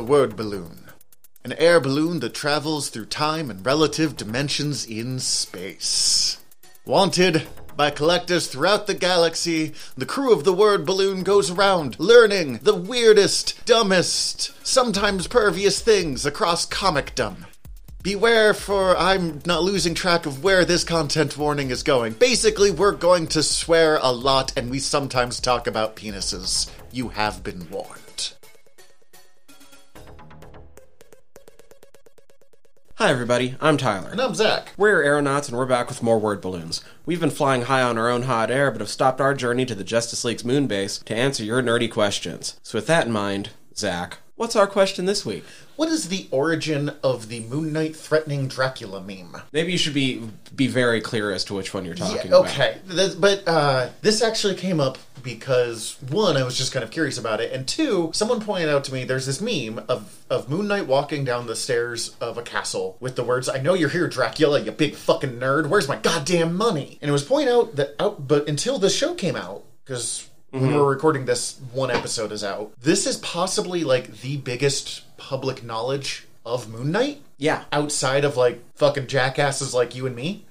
the word balloon. An air balloon that travels through time and relative dimensions in space. Wanted by collectors throughout the galaxy, the crew of the word balloon goes around learning the weirdest, dumbest, sometimes pervious things across comicdom. Beware, for I'm not losing track of where this content warning is going. Basically, we're going to swear a lot and we sometimes talk about penises. You have been warned. Hi, everybody. I'm Tyler. And I'm Zach. We're aeronauts, and we're back with more word balloons. We've been flying high on our own hot air, but have stopped our journey to the Justice League's moon base to answer your nerdy questions. So, with that in mind, Zach, what's our question this week? What is the origin of the Moon Knight threatening Dracula meme? Maybe you should be be very clear as to which one you're talking Yeah, about. okay. But uh, this actually came up because one, I was just kind of curious about it, and two, someone pointed out to me there's this meme of of Moon Knight walking down the stairs of a castle with the words, "I know you're here, Dracula, you big fucking nerd. Where's my goddamn money?" And it was pointed out that out, but until the show came out, because. When we're mm-hmm. recording this, one episode is out. This is possibly like the biggest public knowledge of Moon Knight Yeah. outside of like fucking jackasses like you and me.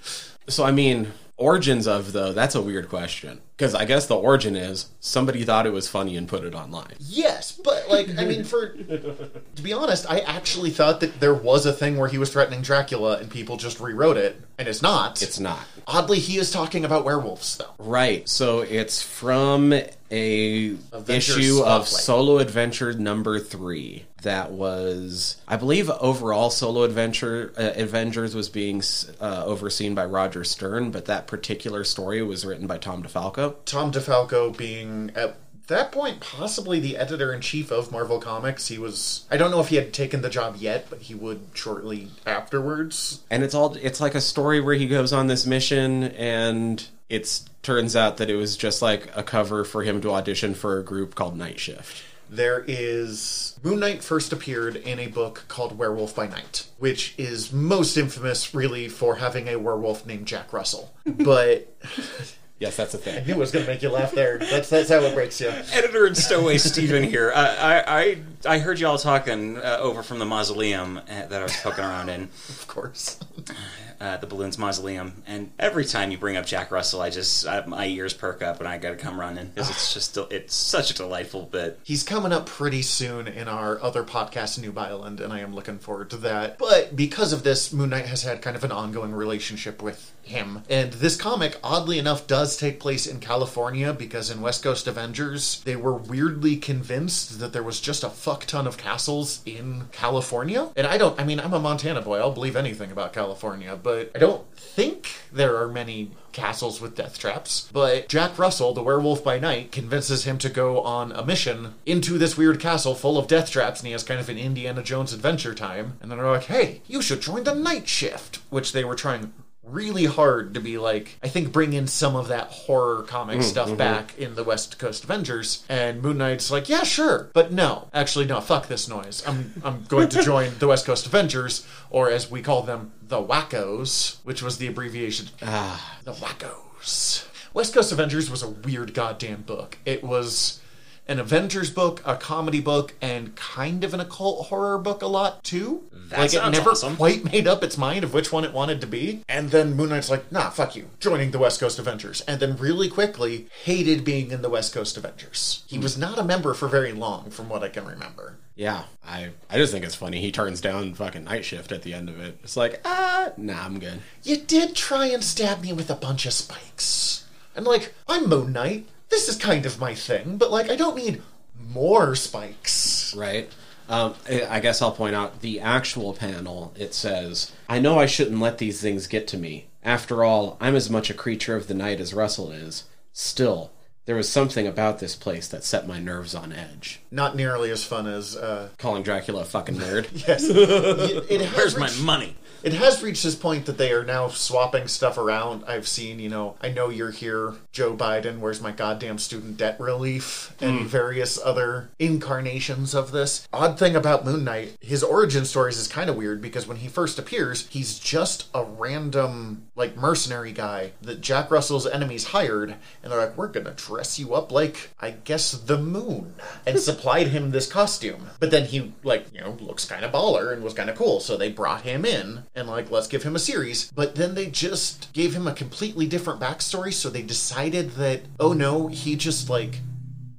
So, I mean, origins of, though, that's a weird question. Because I guess the origin is somebody thought it was funny and put it online. Yes, but like I mean, for to be honest, I actually thought that there was a thing where he was threatening Dracula and people just rewrote it, and it's not. It's not. oddly he is talking about werewolves though. Right. So it's from a issue of Solo Adventure number three. That was, I believe, overall Solo Adventure uh, Avengers was being uh, overseen by Roger Stern, but that particular story was written by Tom DeFalco. Tom DeFalco being at that point possibly the editor in chief of Marvel Comics. He was I don't know if he had taken the job yet, but he would shortly afterwards. and it's all it's like a story where he goes on this mission and it turns out that it was just like a cover for him to audition for a group called night shift There is Moon Knight first appeared in a book called Werewolf by Night, which is most infamous really for having a werewolf named Jack Russell. But yes that's a thing I knew it was going to make you laugh there. That's that's how it breaks you. Editor and Stowaway Steven here. I, I, I, I heard y'all talking uh, over from the mausoleum uh, that I was poking around in, Of course. Uh, the Balloons Mausoleum. And every time you bring up Jack Russell, I just, I, my ears perk up and I gotta come running. Because it's just, it's such a delightful bit. He's coming up pretty soon in our other podcast, New Island, and I am looking forward to that. But because of this, Moon Knight has had kind of an ongoing relationship with him. And this comic, oddly enough, does take place in California because in West Coast Avengers, they were weirdly convinced that there was just a fuck ton of castles in California. And I don't, I mean, I'm a Montana boy, I'll believe anything about California, but I don't think there are many castles with death traps. But Jack Russell, the werewolf by night, convinces him to go on a mission into this weird castle full of death traps, and he has kind of an Indiana Jones adventure time. And then they're like, hey, you should join the night shift, which they were trying really hard to be like I think bring in some of that horror comic stuff back in the West Coast Avengers. And Moon Knight's like yeah sure. But no actually no fuck this noise. I'm I'm going to join the West Coast Avengers or as we call them the Wackos which was the abbreviation. Ah. The Wackos. West Coast Avengers was a weird goddamn book. It was an Avengers book, a comedy book, and kind of an occult horror book a lot too. That like it never awesome. quite made up its mind of which one it wanted to be. And then Moon Knight's like, nah, fuck you, joining the West Coast Avengers. And then really quickly hated being in the West Coast Avengers. He was not a member for very long, from what I can remember. Yeah, I I just think it's funny. He turns down fucking night shift at the end of it. It's like, ah, nah, I'm good. You did try and stab me with a bunch of spikes. And like, I'm Moon Knight. This is kind of my thing, but like, I don't need more spikes. Right. Um, I I guess I'll point out the actual panel. It says, "I know I shouldn't let these things get to me. After all, I'm as much a creature of the night as Russell is. Still, there was something about this place that set my nerves on edge." Not nearly as fun as, uh, Calling Dracula a fucking nerd. yes. it, it has Where's my reached- money? It has reached this point that they are now swapping stuff around. I've seen, you know, I know you're here, Joe Biden, where's my goddamn student debt relief, and hmm. various other incarnations of this. Odd thing about Moon Knight, his origin stories is kind of weird because when he first appears, he's just a random, like, mercenary guy that Jack Russell's enemies hired, and they're like, we're gonna dress you up like, I guess, the moon, and supplied him this costume. But then he, like, you know, looks kind of baller and was kind of cool, so they brought him in and, like, let's give him a series. But then they just gave him a completely different backstory, so they decided that, oh no, he just, like,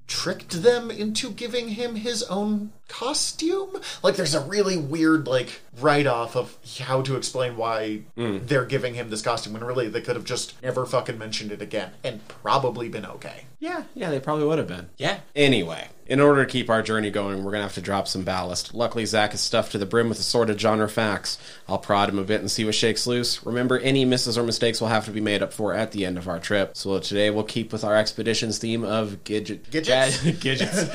tricked them into giving him his own costume. Like there's a really weird like write off of how to explain why hmm. they're giving him this costume when really they could have just never fucking mentioned it again and probably been okay. Yeah, yeah, they probably would have been. Yeah. Anyway, in order to keep our journey going, we're gonna have to drop some ballast. Luckily, Zach is stuffed to the brim with assorted genre facts. I'll prod him a bit and see what shakes loose. Remember, any misses or mistakes will have to be made up for at the end of our trip. So today we'll keep with our expedition's theme of Gadgets? Ga- gadgets,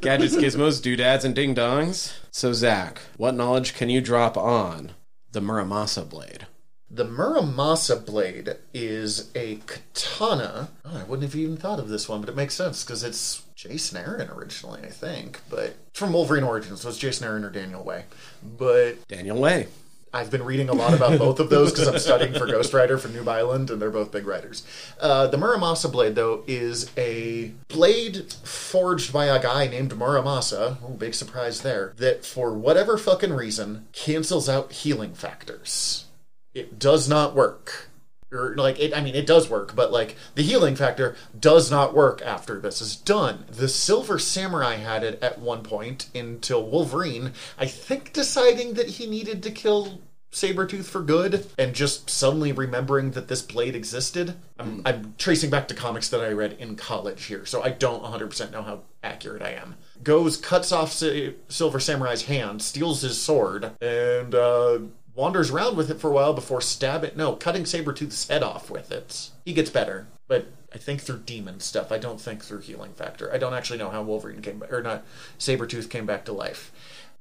gadgets, gizmos, doodads, and ding dongs. So Zach, what knowledge can you drop on the Muramasa blade? The Muramasa blade is a katana. Oh, I wouldn't have even thought of this one, but it makes sense because it's Jason Aaron originally, I think. But from Wolverine Origins, so it's Jason Aaron or Daniel Way. But Daniel Way. I've been reading a lot about both of those because I'm studying for Ghost Rider for Noob Island, and they're both big writers. Uh, the Muramasa blade, though, is a blade forged by a guy named Muramasa. Oh, big surprise there. That, for whatever fucking reason, cancels out healing factors. It does not work. Or, like, it, I mean, it does work, but, like, the healing factor does not work after this is done. The Silver Samurai had it at one point until Wolverine, I think, deciding that he needed to kill Sabretooth for good and just suddenly remembering that this blade existed. I'm, I'm tracing back to comics that I read in college here, so I don't 100% know how accurate I am. Goes, cuts off Silver Samurai's hand, steals his sword, and uh, wanders around with it for a while before stabbing, no, cutting Sabretooth's head off with it. He gets better, but I think through demon stuff. I don't think through healing factor. I don't actually know how Wolverine came back, or not, Sabretooth came back to life.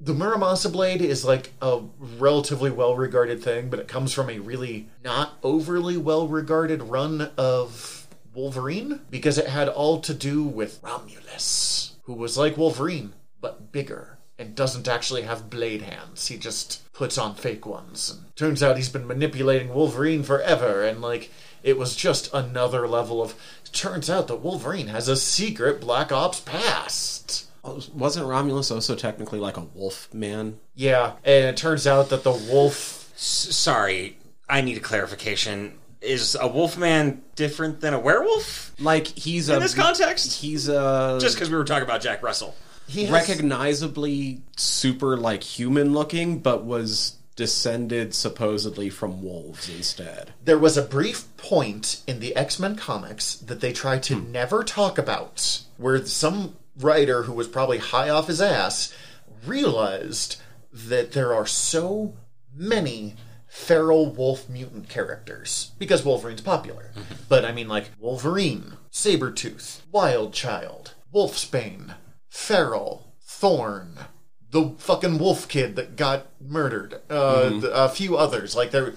The Muramasa blade is like a relatively well regarded thing, but it comes from a really not overly well regarded run of Wolverine because it had all to do with Romulus, who was like Wolverine, but bigger and doesn't actually have blade hands. He just puts on fake ones. And turns out he's been manipulating Wolverine forever, and like it was just another level of. Turns out that Wolverine has a secret Black Ops past. Oh, wasn't Romulus also technically like a wolf man? Yeah, and it turns out that the wolf. S- sorry, I need a clarification. Is a wolfman different than a werewolf Like he's a in this context? He's a Just because we were talking about Jack Russell. He has, recognizably super like human looking, but was descended supposedly from wolves instead. there was a brief point in the X Men comics that they tried to hmm. never talk about, where some writer who was probably high off his ass realized that there are so many feral wolf mutant characters because Wolverine's popular. But I mean, like Wolverine, Sabretooth, Wild Child, Wolfsbane, Feral, Thornn, the fucking wolf kid that got murdered, uh, th- a few others. Like there,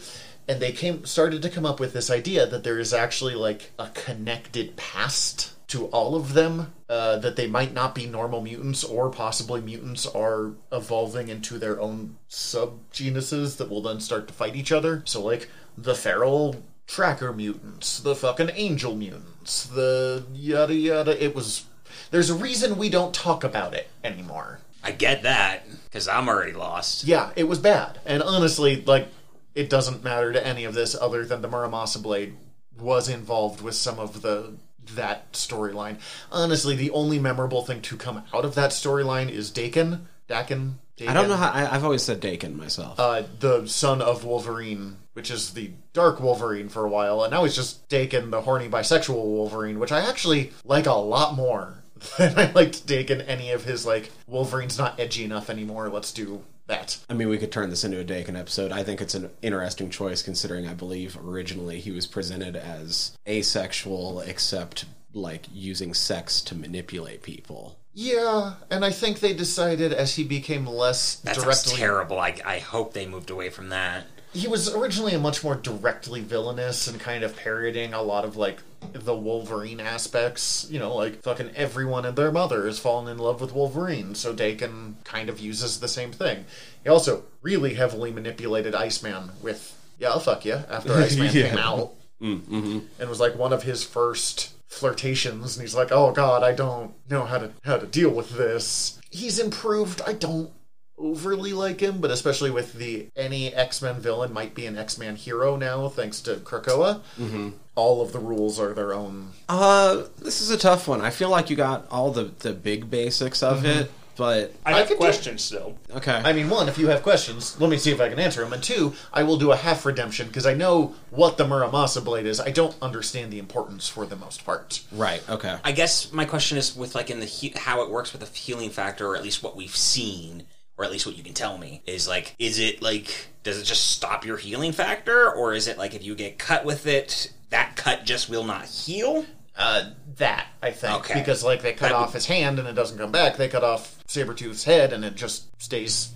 and they came started to come up with this idea that there is actually like a connected past to all of them. Uh, that they might not be normal mutants, or possibly mutants are evolving into their own subgenuses that will then start to fight each other. So like the feral tracker mutants, the fucking angel mutants, the yada yada. It was. There's a reason we don't talk about it anymore. I get that because I'm already lost. Yeah, it was bad. And honestly, like, it doesn't matter to any of this other than the Muramasa Blade was involved with some of the that storyline. Honestly, the only memorable thing to come out of that storyline is Daken. Daken? Daken. I don't know how. I, I've always said Daken myself. Uh, the son of Wolverine, which is the Dark Wolverine for a while, and now he's just Daken, the horny bisexual Wolverine, which I actually like a lot more than I liked Daken any of his, like, Wolverine's not edgy enough anymore, let's do that. I mean, we could turn this into a Daken episode. I think it's an interesting choice considering I believe originally he was presented as asexual, except like using sex to manipulate people. Yeah, and I think they decided as he became less That directly. terrible. I, I hope they moved away from that. He was originally a much more directly villainous and kind of parodying a lot of like the Wolverine aspects. You know, like fucking everyone and their mother has fallen in love with Wolverine, so Daken kind of uses the same thing. He also really heavily manipulated Iceman with "Yeah, I'll fuck you" after Iceman Yeah. came out. Mm, mm-hmm. And was like one of his first flirtations and he's like, "Oh god, I don't know how to how to deal with this." He's improved. I don't overly like him, but especially with the any X-Men villain might be an X Man hero now thanks to Krakoa. Mm-hmm. All of the rules are their own. Uh, this is a tough one. I feel like you got all the the big basics of it, but I I have could do- questions still. okay. I mean, one, if you have questions, let me see if I can answer them. And two, I will do a half redemption because I know what the Muramasa blade is. I don't understand the importance for the most part. right. Okay. I guess my question is with like in the he- how it works with the healing factor, or at least what we've seen, or at least what you can tell me is like, is it like, does it just stop your healing factor, or is it like if you get cut with it, that cut just will not heal? Uh, that I think Okay. because like they cut That off would- his hand and it doesn't come back. They cut off Sabretooth's head and it just stays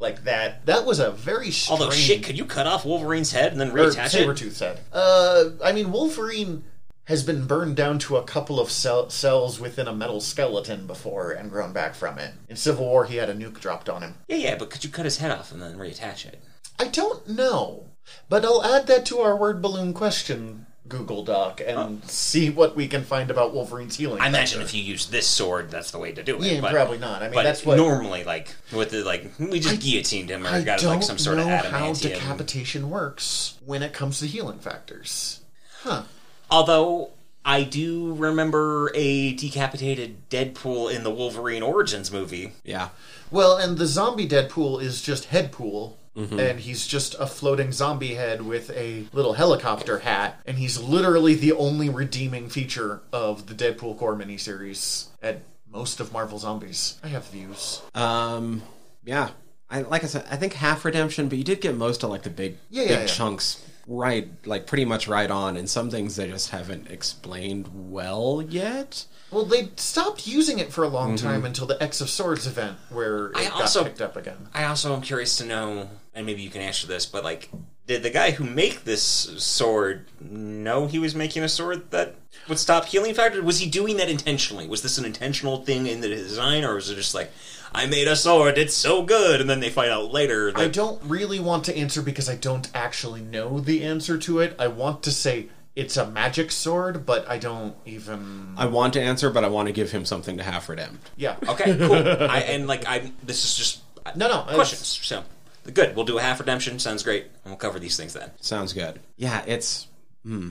like that. That was a very strange. Although shit, could you cut off Wolverine's head and then reattach it? Sabretooth's head. Uh, I mean, Wolverine has been burned down to a couple of cell- cells within a metal skeleton before and grown back from it. In Civil War, he had a nuke dropped on him. Yeah, yeah, but could you cut his head off and then reattach it? I don't know, but I'll add that to our word balloon question Google Doc and oh. see what we can find about Wolverine's healing. I imagine factor. if you use this sword, that's the way to do it. Yeah, but, probably not. I mean, but that's what normally, like with the like, we just guillotined him or I got don't like some sort know of how decapitation works when it comes to healing factors. Huh? Although I do remember a decapitated Deadpool in the Wolverine Origins movie. yeah. Well, and the zombie Deadpool is just Headpool. And he's just a floating zombie head with a little helicopter hat, and he's literally the only redeeming feature of the Deadpool Corps miniseries at most of Marvel Zombies. I have views. Um. Yeah. I like I said. I think half redemption, but you did get most of like the big, Yeah, big yeah, yeah. chunks right, like pretty much right on, and some things they just haven't explained well yet. Well, they stopped using it for a long mm-hmm. time until the X of Swords event, where it I got also- picked up again. I also am curious to know, and maybe you can answer this, but like, did the guy who make this sword know he was making a sword that would stop healing factor? Was he doing that intentionally? Was this an intentional thing in the design, or was it just like, I made a sword, it's so good, and then they find out later that I don't really want to answer because I don't actually know the answer to it. I want to say it's a magic sword, but I don't even. I want to answer, but I want to give him something to half redeemed. Yeah. Okay, cool. I, and like, I this is just No, no, it's- questions. So good. We'll do a half redemption. Sounds great. And we'll cover these things then. Sounds good. Yeah, it's hmm,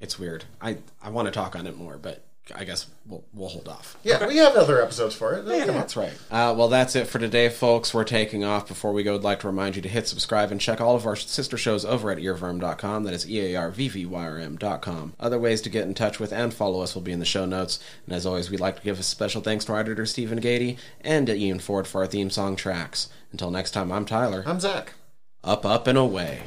it's weird. I I want to talk on it more, but I guess we'll we'll hold off. Yeah, we have other episodes for it. On. That's right. Uh, well, that's it for today, folks. We're taking off. Before we go, I'd like to remind you to hit subscribe and check all of our sister shows over at earworm.com. That is E A R V V Y R M.com. Other ways to get in touch with and follow us will be in the show notes. And as always, we'd like to give a special thanks to our editor, Stephen Gady, and to Ian Ford for our theme song tracks. Until next time, I'm Tyler. I'm Zach. Up, up, and away.